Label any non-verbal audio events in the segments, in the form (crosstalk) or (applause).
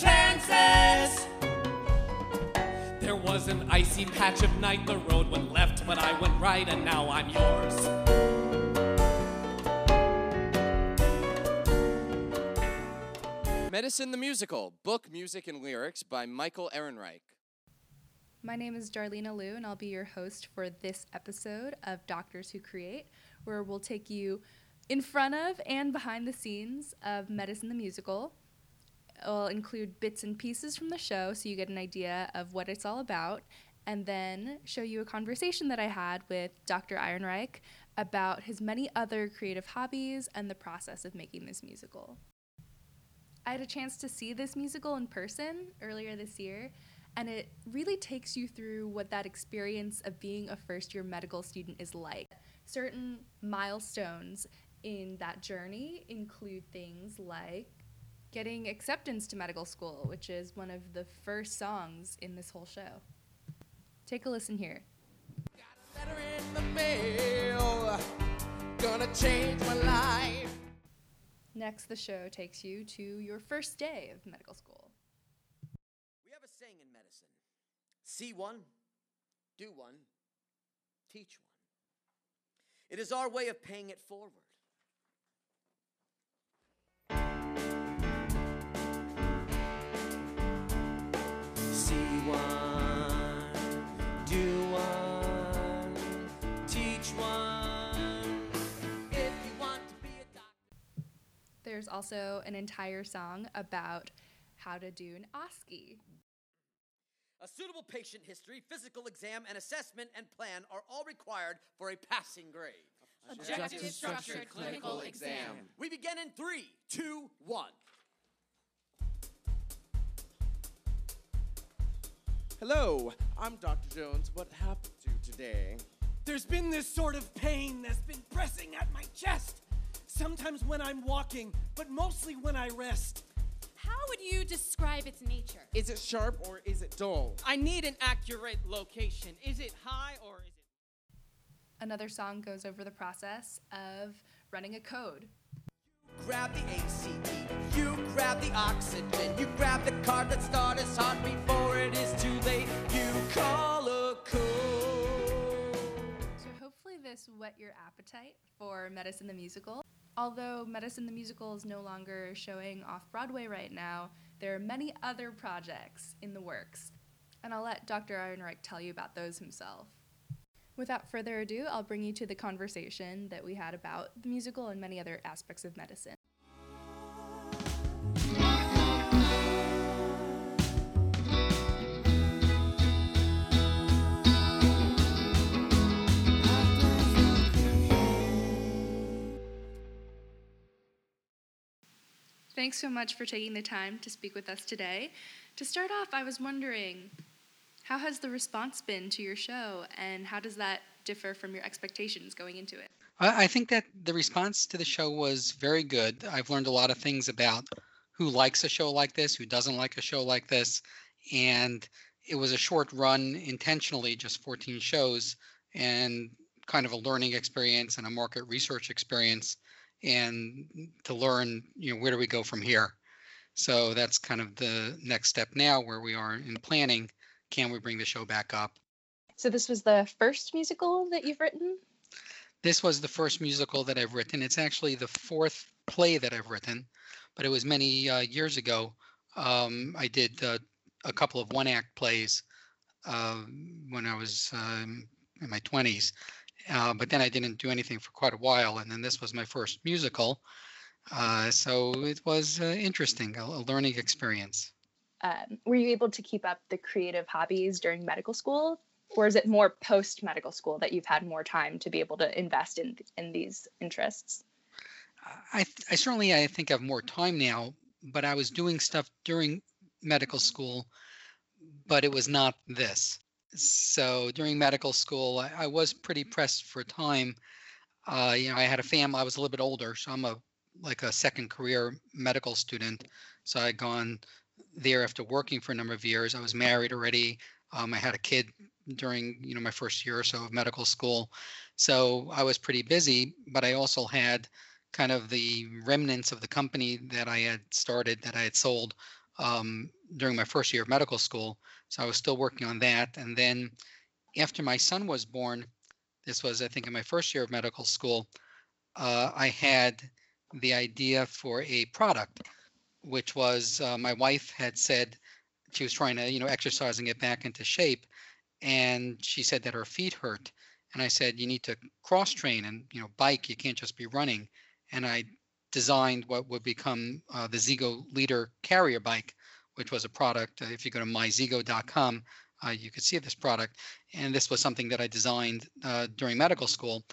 chances. There was an icy patch of night, the road went left, but I went right, and now I'm yours. Medicine the Musical, book, music, and lyrics by Michael Ehrenreich. My name is Darlena Liu, and I'll be your host for this episode of Doctors Who Create, where we'll take you in front of and behind the scenes of Medicine the Musical. It'll include bits and pieces from the show so you get an idea of what it's all about, and then show you a conversation that I had with Dr. Ehrenreich about his many other creative hobbies and the process of making this musical. I had a chance to see this musical in person earlier this year, and it really takes you through what that experience of being a first year medical student is like. Certain milestones in that journey include things like getting acceptance to medical school, which is one of the first songs in this whole show. Take a listen here. Letter in the mail, gonna change my life. Next, the show takes you to your first day of medical school. We have a saying in medicine see one, do one, teach one. It is our way of paying it forward. There's also an entire song about how to do an OSCE. A suitable patient history, physical exam, and assessment and plan are all required for a passing grade. Objective structured clinical exam. We begin in three, two, one. Hello, I'm Dr. Jones. What happened to you today? There's been this sort of pain that's been pressing at my chest. Sometimes when I'm walking, but mostly when I rest. How would you describe its nature? Is it sharp or is it dull? I need an accurate location. Is it high or is it? Another song goes over the process of running a code. You grab the ACE, you grab the oxygen, you grab the card that started us heart before it is too late. You call a code. So hopefully this whet your appetite for Medicine the Musical. Although Medicine the Musical is no longer showing off Broadway right now, there are many other projects in the works. And I'll let Dr. Ehrenreich tell you about those himself. Without further ado, I'll bring you to the conversation that we had about the musical and many other aspects of medicine. Thanks so much for taking the time to speak with us today. To start off, I was wondering how has the response been to your show, and how does that differ from your expectations going into it? I think that the response to the show was very good. I've learned a lot of things about who likes a show like this, who doesn't like a show like this, and it was a short run intentionally, just 14 shows, and kind of a learning experience and a market research experience, and to learn, you know, where do we go from here? So that's kind of the next step now, where we are in planning. Can we bring the show back up? So this was the first musical that you've written? This was the first musical that I've written. It's actually the fourth play that I've written, but it was many uh, years ago. Um, I did uh, a couple of one act plays uh, when I was um, in my 20s, uh, but then I didn't do anything for quite a while. And then this was my first musical. Uh, so it was uh, interesting, a, a learning experience. Um, were you able to keep up the creative hobbies during medical school? Or is it more post medical school that you've had more time to be able to invest in in these interests? I, I certainly I think I have more time now, but I was doing stuff during medical school, but it was not this. So during medical school, I, I was pretty pressed for time. Uh, you know, I had a family. I was a little bit older, so I'm a like a second career medical student. So I'd gone there after working for a number of years. I was married already. Um, I had a kid during you know my first year or so of medical school, so I was pretty busy. But I also had kind of the remnants of the company that I had started, that I had sold um, during my first year of medical school. So I was still working on that. And then after my son was born, this was, I think, in my first year of medical school, uh, I had the idea for a product, which was uh, my wife had said she was trying to, you know, exercising it back into shape. And she said that her feet hurt. And I said, you need to cross train and, you know, bike. You can't just be running. And I designed what would become uh, the Zigo Leader carrier bike, which was a product. Uh, if you go to myzigo.com, uh, you could see this product. And this was something that I designed uh, during medical school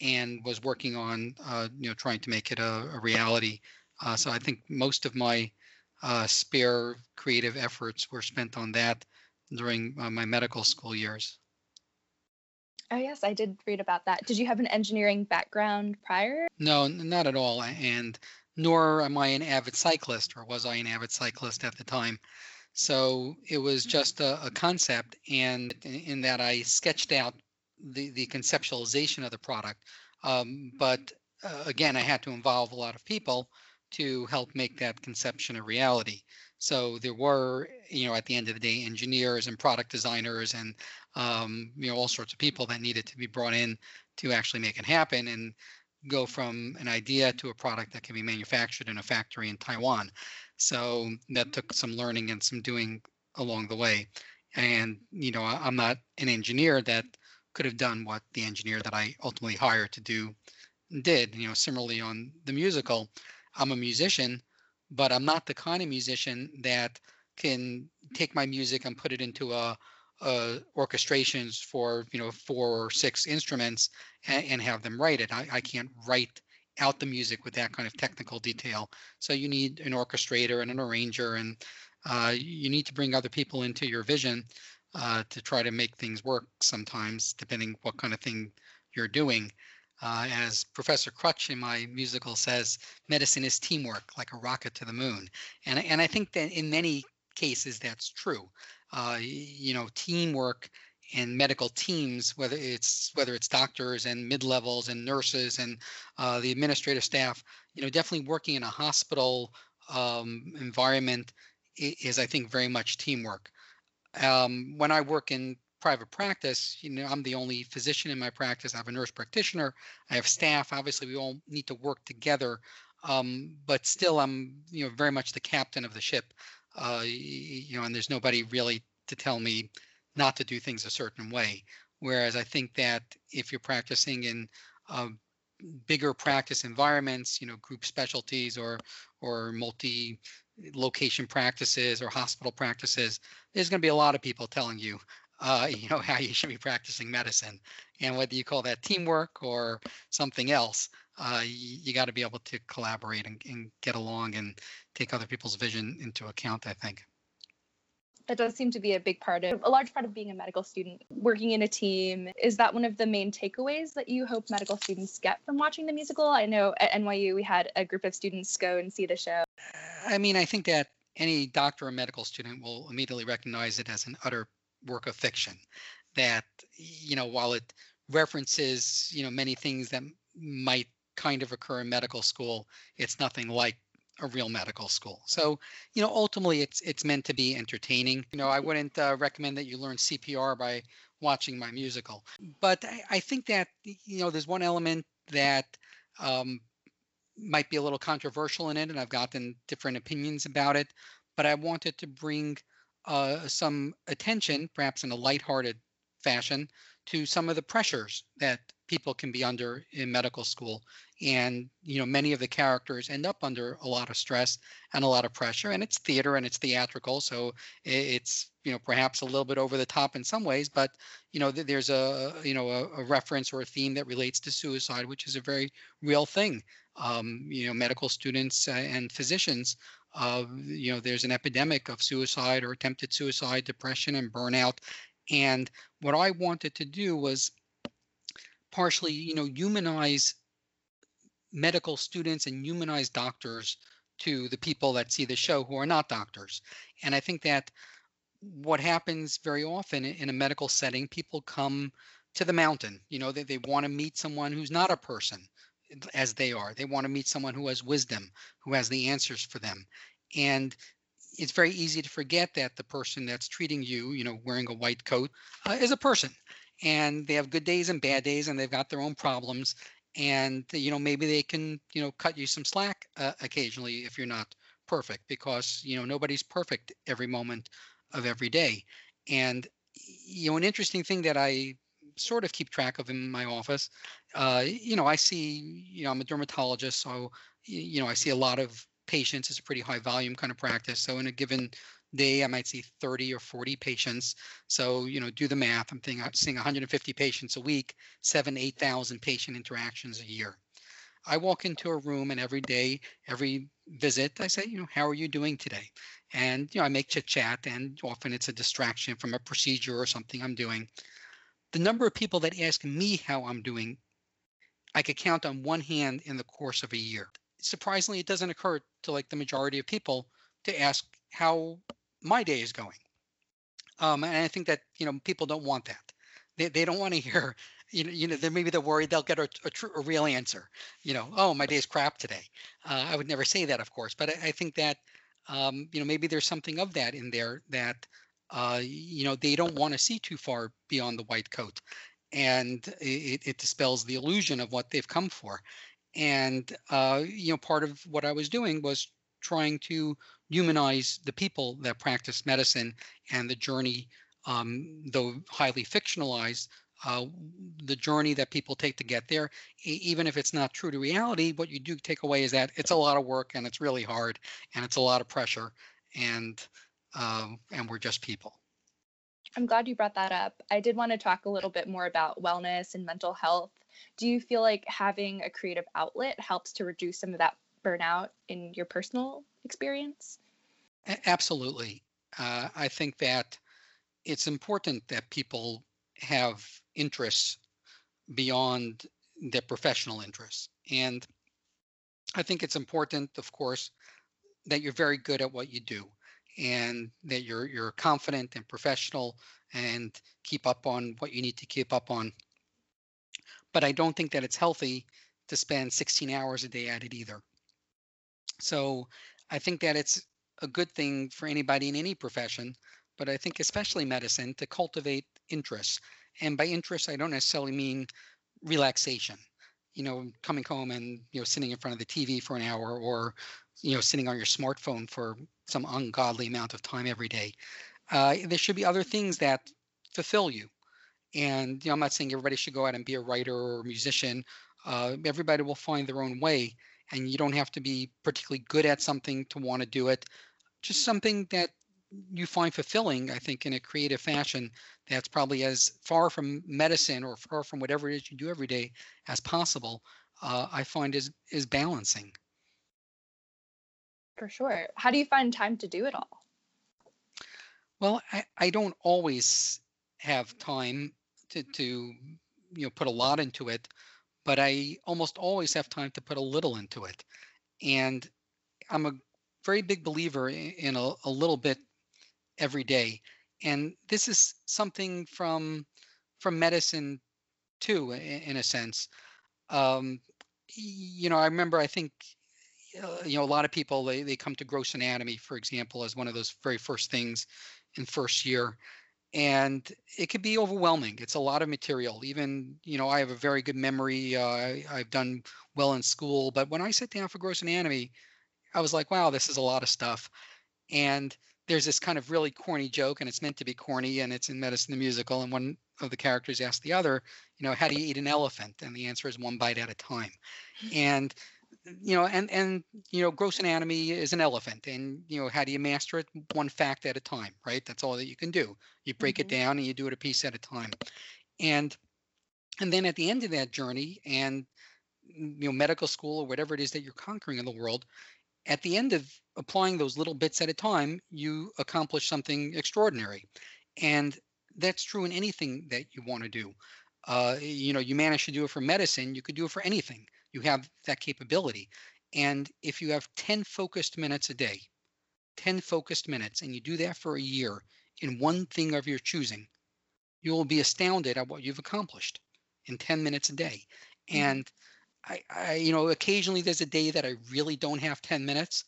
and was working on, uh, you know, trying to make it a, a reality. Uh, so I think most of my spare creative efforts were spent on that during my medical school years. Oh yes, I did read about that. Did you have an engineering background prior? No, not at all. And nor am I an avid cyclist, or was I an avid cyclist at the time. So it was mm-hmm. just a, a concept, and in that I sketched out the, the conceptualization of the product. Um, but uh, again, I had to involve a lot of people to help make that conception a reality. So there were, you know, at the end of the day, engineers and product designers and um, you know all sorts of people that needed to be brought in to actually make it happen and go from an idea to a product that can be manufactured in a factory in Taiwan. So that took some learning and some doing along the way. And you know, I'm not an engineer that could have done what the engineer that I ultimately hired to do did. You know, similarly on the musical, I'm a musician, but I'm not the kind of musician that can take my music and put it into a uh, orchestrations for you know four or six instruments and, and have them write it. I, I can't write out the music with that kind of technical detail. So you need an orchestrator and an arranger, and uh, you need to bring other people into your vision uh, to try to make things work. Sometimes, depending what kind of thing you're doing. Uh, as Professor Crutch in my musical says, medicine is teamwork, like a rocket to the moon. And and I think that in many cases that's true uh, you know, teamwork and medical teams, whether it's whether it's doctors and mid levels and nurses and uh, the administrative staff, you know, definitely working in a hospital um, environment is, I think, very much teamwork. Um, when I work in private practice, you know, I'm the only physician in my practice. I have a nurse practitioner. I have staff. Obviously, we all need to work together. Um, but still, I'm, you know, very much the captain of the ship uh, you know, and there's nobody really to tell me not to do things a certain way. Whereas I think that if you're practicing in uh, bigger practice environments, you know, group specialties or or multi location practices or hospital practices, there's going to be a lot of people telling you, uh, (laughs) you know, how you should be practicing medicine. And whether you call that teamwork or something else, uh, you, you got to be able to collaborate and, and get along and take other people's vision into account, I think. That does seem to be a big part of a large part of being a medical student working in a team. Is that one of the main takeaways that you hope medical students get from watching the musical? I know at nyu we had a group of students go and see the show. I mean i think that any doctor or medical student will immediately recognize it as an utter work of fiction that you know while it references you know many things that might kind of occur in medical school. It's nothing like a real medical school. So, you know, ultimately it's it's meant to be entertaining. You know, I wouldn't uh, recommend that you learn CPR by watching my musical. But I, I think that you know there's one element that um, might be a little controversial in it, and I've gotten different opinions about it. But I wanted to bring uh, some attention, perhaps in a lighthearted fashion, to some of the pressures that people can be under in medical school. And you know many of the characters end up under a lot of stress and a lot of pressure and it's theater and it's theatrical so it's you know perhaps a little bit over the top in some ways but you know there's a you know a, a reference or a theme that relates to suicide which is a very real thing. Um, you know medical students and physicians uh, you know there's an epidemic of suicide or attempted suicide depression and burnout. And what I wanted to do was partially, you know, humanize medical students and humanize doctors to the people that see the show who are not doctors. And I think that what happens very often in a medical setting, people come to the mountain. You know, they, they want to meet someone who's not a person as they are. They want to meet someone who has wisdom, who has the answers for them. And it's very easy to forget that the person that's treating you, you know, wearing a white coat, uh, is a person, and they have good days and bad days, and they've got their own problems, and you know maybe they can you know cut you some slack uh, occasionally if you're not perfect because you know nobody's perfect every moment of every day. And you know an interesting thing that i sort of keep track of in my office uh, you know i see you know i'm a dermatologist so you know i see a lot of patients. It's a pretty high volume kind of practice. So in a given day i might see 30 or 40 patients. So you know do the math i'm thinking, seeing 150 patients a week seven 8000 patient interactions a year. I walk into a room and every day every visit i say you know how are you doing today? And you know i make chit chat and often it's a distraction from a procedure or something i'm doing. The number of people that ask me how i'm doing i could count on one hand in the course of a year. Surprisingly it doesn't occur to like the majority of people to ask how my day is going. Um, and I think that you know people don't want that. They they don't want to (laughs) hear you know you know they maybe they're worried they'll get a, a, true, a real answer. You know, oh my day's crap today. Uh, I would never say that, of course, but I, I think that um, you know maybe there's something of that in there that uh, you know they don't want to see too far beyond the white coat, and it, it dispels the illusion of what they've come for. And uh, you know part of what I was doing was trying to humanize the people that practice medicine and the journey, um, though highly fictionalized, uh, the journey that people take to get there, e- even if it's not true to reality, what you do take away is that it's a lot of work and it's really hard and it's a lot of pressure, and um, and we're just people. I'm glad you brought that up. I did want to talk a little bit more about wellness and mental health. Do you feel like having a creative outlet helps to reduce some of that burnout in your personal experience? Absolutely. Uh, I think that it's important that people have interests beyond their professional interests. And I think it's important, of course, that you're very good at what you do and that you're you're confident and professional and keep up on what you need to keep up on. But I don't think that it's healthy to spend 16 hours a day at it either. So I think that it's a good thing for anybody in any profession, but I think especially medicine to cultivate interests. And by interest, I don't necessarily mean relaxation. You know, coming home and you know sitting in front of the TV for an hour, or you know sitting on your smartphone for some ungodly amount of time every day. Uh, there should be other things that fulfill you. And you know, I'm not saying everybody should go out and be a writer or a musician. Uh, everybody will find their own way and you don't have to be particularly good at something to want to do it. Just something that you find fulfilling, I think, in a creative fashion that's probably as far from medicine or far from whatever it is you do every day as possible, uh, I find is is balancing. For sure. How do you find time to do it all? Well, I, I don't always have time to, to you know put a lot into it but I almost always have time to put a little into it. And I'm a very big believer in a, a little bit every day. And this is something from from medicine too, in a sense. Um, you know, I remember I think uh, you know a lot of people they, they come to gross anatomy, for example, as one of those very first things in first year and it could be overwhelming it's a lot of material even you know i have a very good memory uh, I, i've done well in school but when i sat down for gross anatomy i was like wow this is a lot of stuff. And there's this kind of really corny joke and it's meant to be corny and it's in medicine the musical and one of the characters asks the other you know how do you eat an elephant? And the answer is one bite at a time. (laughs) And you know, and and you know, gross anatomy is an elephant, and you know, how do you master it? One fact at a time, right? That's all that you can do. You break mm-hmm. it down and you do it a piece at a time, and and then at the end of that journey, and you know, medical school or whatever it is that you're conquering in the world, at the end of applying those little bits at a time, you accomplish something extraordinary, and that's true in anything that you want to do. Uh, you know, you manage to do it for medicine, you could do it for anything you have that capability. And if you have 10 focused minutes a day, 10 focused minutes, and you do that for a year in one thing of your choosing, you will be astounded at what you've accomplished in 10 minutes a day. Mm-hmm. And I, I, you know, occasionally there's a day that I really don't have 10 minutes,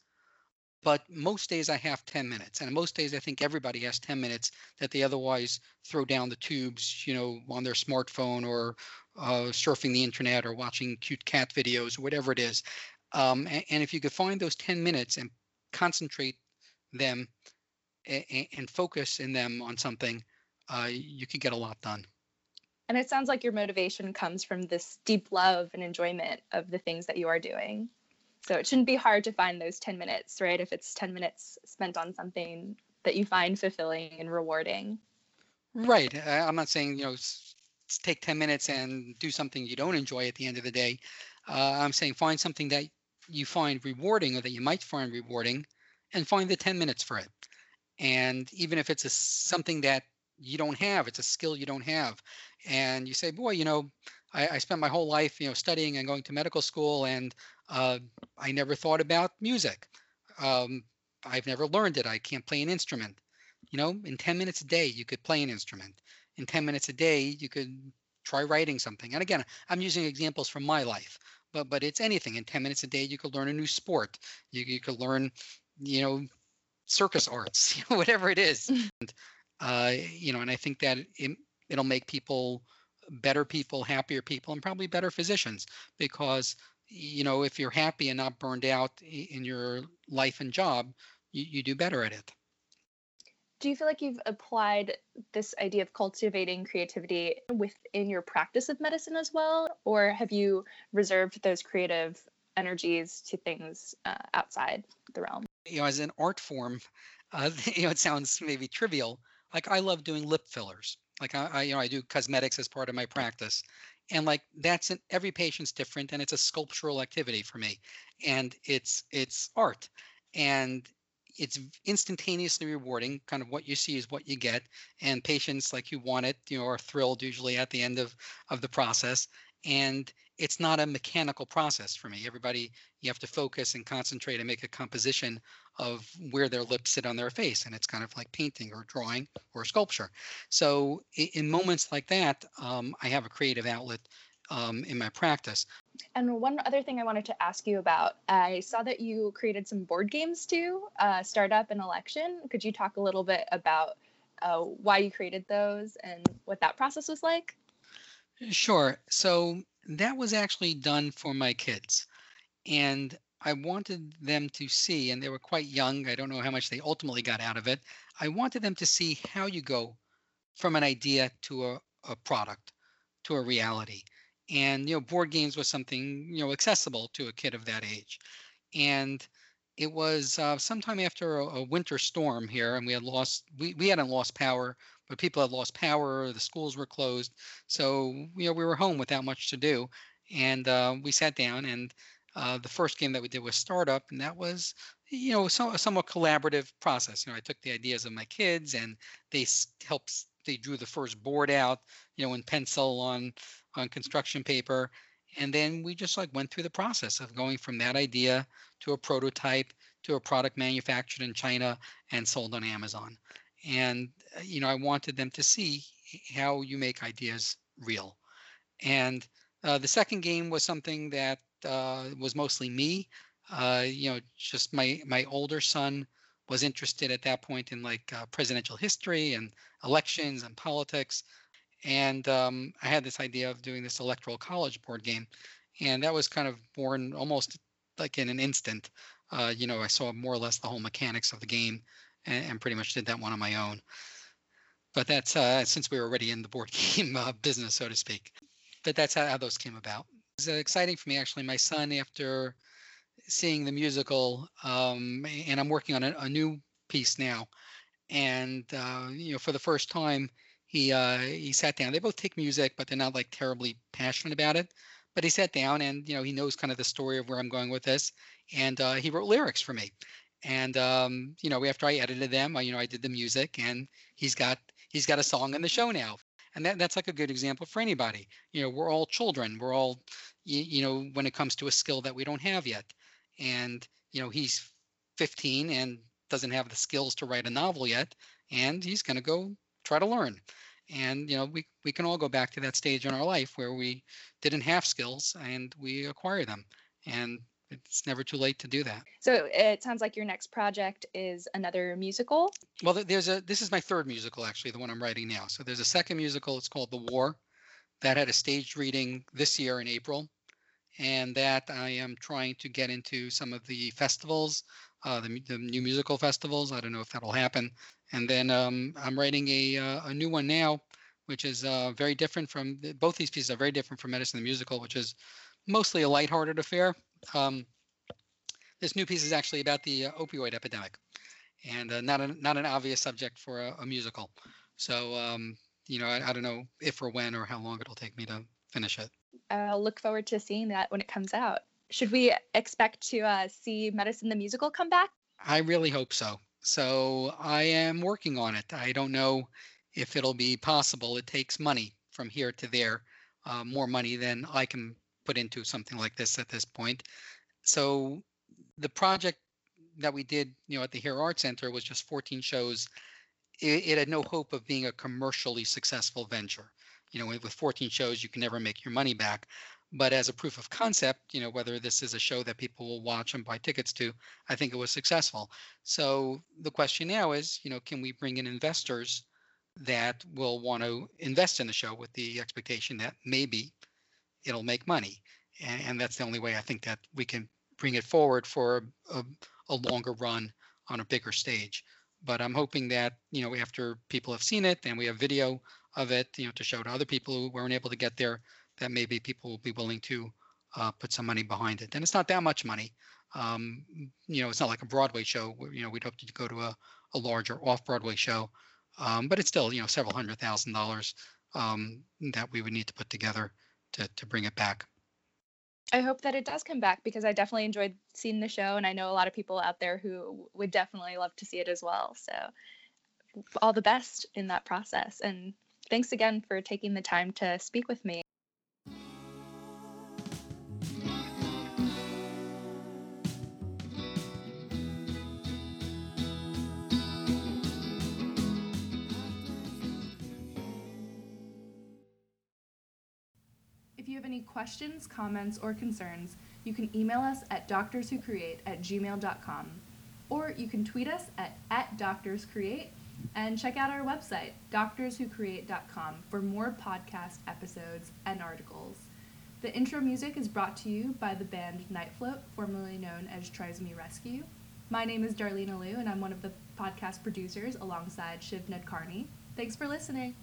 but most days I have 10 minutes. And most days I think everybody has 10 minutes that they otherwise throw down the tubes, you know, on their smartphone or uh, surfing the internet or watching cute cat videos or whatever it is. Um, and, and, if you could find those 10 minutes and concentrate them and, and focus in them on something, uh, you could get a lot done. And it sounds like your motivation comes from this deep love and enjoyment of the things that you are doing. So it shouldn't be hard to find those 10 minutes, right? If it's 10 minutes spent on something that you find fulfilling and rewarding. Right. I'm not saying, you know, take 10 minutes and do something you don't enjoy at the end of the day. Uh, I'm saying find something that you find rewarding or that you might find rewarding and find the 10 minutes for it. And even if it's a, something that you don't have, it's a skill you don't have. And you say, boy, you know, I, I spent my whole life, you know, studying and going to medical school and uh, I never thought about music. Um, I've never learned it. I can't play an instrument. You know, in 10 minutes a day, you could play an instrument. In 10 minutes a day, you could try writing something. And again, I'm using examples from my life, but but it's anything. In 10 minutes a day, you could learn a new sport. You, you could learn, you know, circus arts, (laughs) whatever it is. and, uh, you know, and I think that it, it'll make people better people, happier people, and probably better physicians because you know, if you're happy and not burned out in your life and job, you, you do better at it. Do you feel like you've applied this idea of cultivating creativity within your practice of medicine as well? Or have you reserved those creative energies to things uh, outside the realm? You know, as an art form, uh, (laughs) you know, it sounds maybe trivial. Like I love doing lip fillers. Like I, I, you know, I do cosmetics as part of my practice, and like that's an, every patient's different and it's a sculptural activity for me. And it's it's art. And it's instantaneously rewarding kind of what you see is what you get and patients like you want it you know are thrilled usually at the end of of the process and it's not a mechanical process for me. Everybody, you have to focus and concentrate and make a composition of where their lips sit on their face. And it's kind of like painting or drawing or sculpture. So in moments like that, um, I have a creative outlet um, in my practice. And one other thing I wanted to ask you about, I saw that you created some board games too, uh, Startup and Election. Could you talk a little bit about uh, why you created those and what that process was like? Sure. So that was actually done for my kids. And I wanted them to see, and they were quite young. I don't know how much they ultimately got out of it. I wanted them to see how you go from an idea to a, a product, to a reality. And, you know, board games was something, you know, accessible to a kid of that age. And it was uh, sometime after a, a, winter storm here, and we had lost, we, we hadn't lost power but people had lost power, the schools were closed, so you know we were home without much to do, and uh, we sat down and. Uh, the first game that we did was startup, and that was, you know, some, a somewhat collaborative process. You know, I took the ideas of my kids, and they helped. They drew the first board out, you know, in pencil on on construction paper, and then we just like went through the process of going from that idea to a prototype to a product manufactured in China and sold on Amazon. And uh, you know i wanted them to see how you make ideas real. And uh, the second game was something that uh, was mostly me. Uh, you know just my my older son was interested at that point in like uh, presidential history and elections and politics and um, i had this idea of doing this electoral college board game and that was kind of born almost like in an instant uh, you know i saw more or less the whole mechanics of the game and, and pretty much did that one on my own. But that's uh, since we were already in the board (laughs) game uh, business, so to speak. But that's how, how those came about. It was uh, exciting for me, actually. My son, after seeing the musical, um, and I'm working on a, a new piece now, and uh, you know, for the first time, he uh, he sat down. They both take music, but they're not like terribly passionate about it. But he sat down, and you know, he knows kind of the story of where I'm going with this, and uh, he wrote lyrics for me. And um, you know after i edited them I, you know i did the music and he's got he's got a song in the show now. And that, that's like a good example for anybody. You know we're all children. We're all you, you know when it comes to a skill that we don't have yet. And you know he's 15 and doesn't have the skills to write a novel yet. And he's going to go try to learn and you know we, we can all go back to that stage in our life where we didn't have skills and we acquire them and it's never too late to do that. So it sounds like your next project is another musical. Well, there's a this is my third musical actually, the one I'm writing now. So there's a second musical. It's called The War, that had a staged reading this year in April, and that I am trying to get into some of the festivals, uh, the, the new musical festivals. I don't know if that'll happen. And then um, I'm writing a uh, a new one now, which is uh, very different from both these pieces are very different from Medicine the Musical, which is mostly a lighthearted affair. Um, this new piece is actually about the uh, opioid epidemic, and uh, not a, not an obvious subject for a, a musical. So um, you know, I, I, don't know if or when or how long it'll take me to finish it. I'll look forward to seeing that when it comes out. Should we expect to uh, see Medicine the musical come back? I really hope so. So I am working on it. I don't know if it'll be possible. It takes money from here to there, uh, more money than I can put into something like this at this point. So the project that we did, you know, at the Here Art Center was just 14 shows. It, it, had no hope of being a commercially successful venture. You know, with 14 shows, you can never make your money back. But as a proof of concept, you know, whether this is a show that people will watch and buy tickets to, I think it was successful. So the question now is, you know, can we bring in investors that will want to invest in the show with the expectation that maybe it'll make money? And, and that's the only way I think that we can bring it forward for a, a, a longer run on a bigger stage. But I'm hoping that you know after people have seen it and we have video of it, you know, to show to other people who weren't able to get there, that maybe people will be willing to uh, put some money behind it. And it's not that much money. Um, you know, it's not like a Broadway show. Where, you know, we'd hope to go to a, a larger off-Broadway show, um, but it's still you know several hundred thousand dollars um, that we would need to put together to to bring it back. I hope that it does come back because I definitely enjoyed seeing the show, and I know a lot of people out there who would definitely love to see it as well. So, all the best in that process. And thanks again for taking the time to speak with me. Questions, comments, or concerns, you can email us at doctorswhocreate at gmail.com. Or you can tweet us at, at doctorscreate and check out our website, doctorswhocreate.com, for more podcast episodes and articles. The intro music is brought to you by the band Night Float, formerly known as Trisomy Rescue. My name is Darlene Liu, and I'm one of the podcast producers alongside Shiv Nadkarni. Thanks for listening.